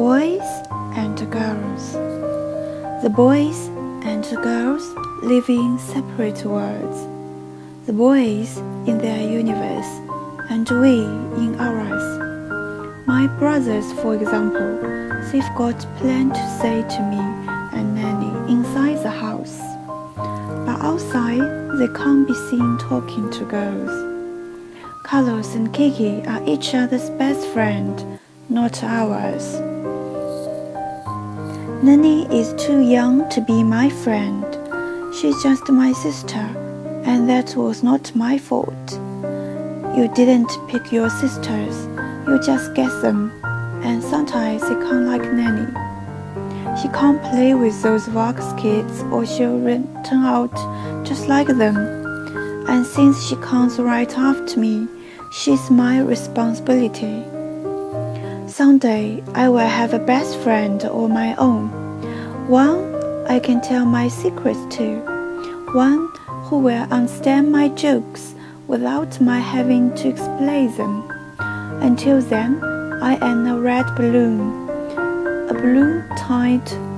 Boys and girls. The boys and girls live in separate worlds. The boys in their universe, and we in ours. My brothers, for example, they've got plenty to say to me and Nenny inside the house. But outside, they can't be seen talking to girls. Carlos and Kiki are each other's best friend, not ours. Nenny is too young to be my friend. She's just my sister, and that was not my fault. You didn't pick your sisters, you just get them, and sometimes they can't like Nenny. She can't play with those Vargas kids or she'll turn out just like them. And since she comes right after me, she's my responsibility. Someday I will have a best friend of my own. One I can tell my secrets to. One who will understand my jokes without my having to explain them. Until then, I am a red balloon, a balloon tied.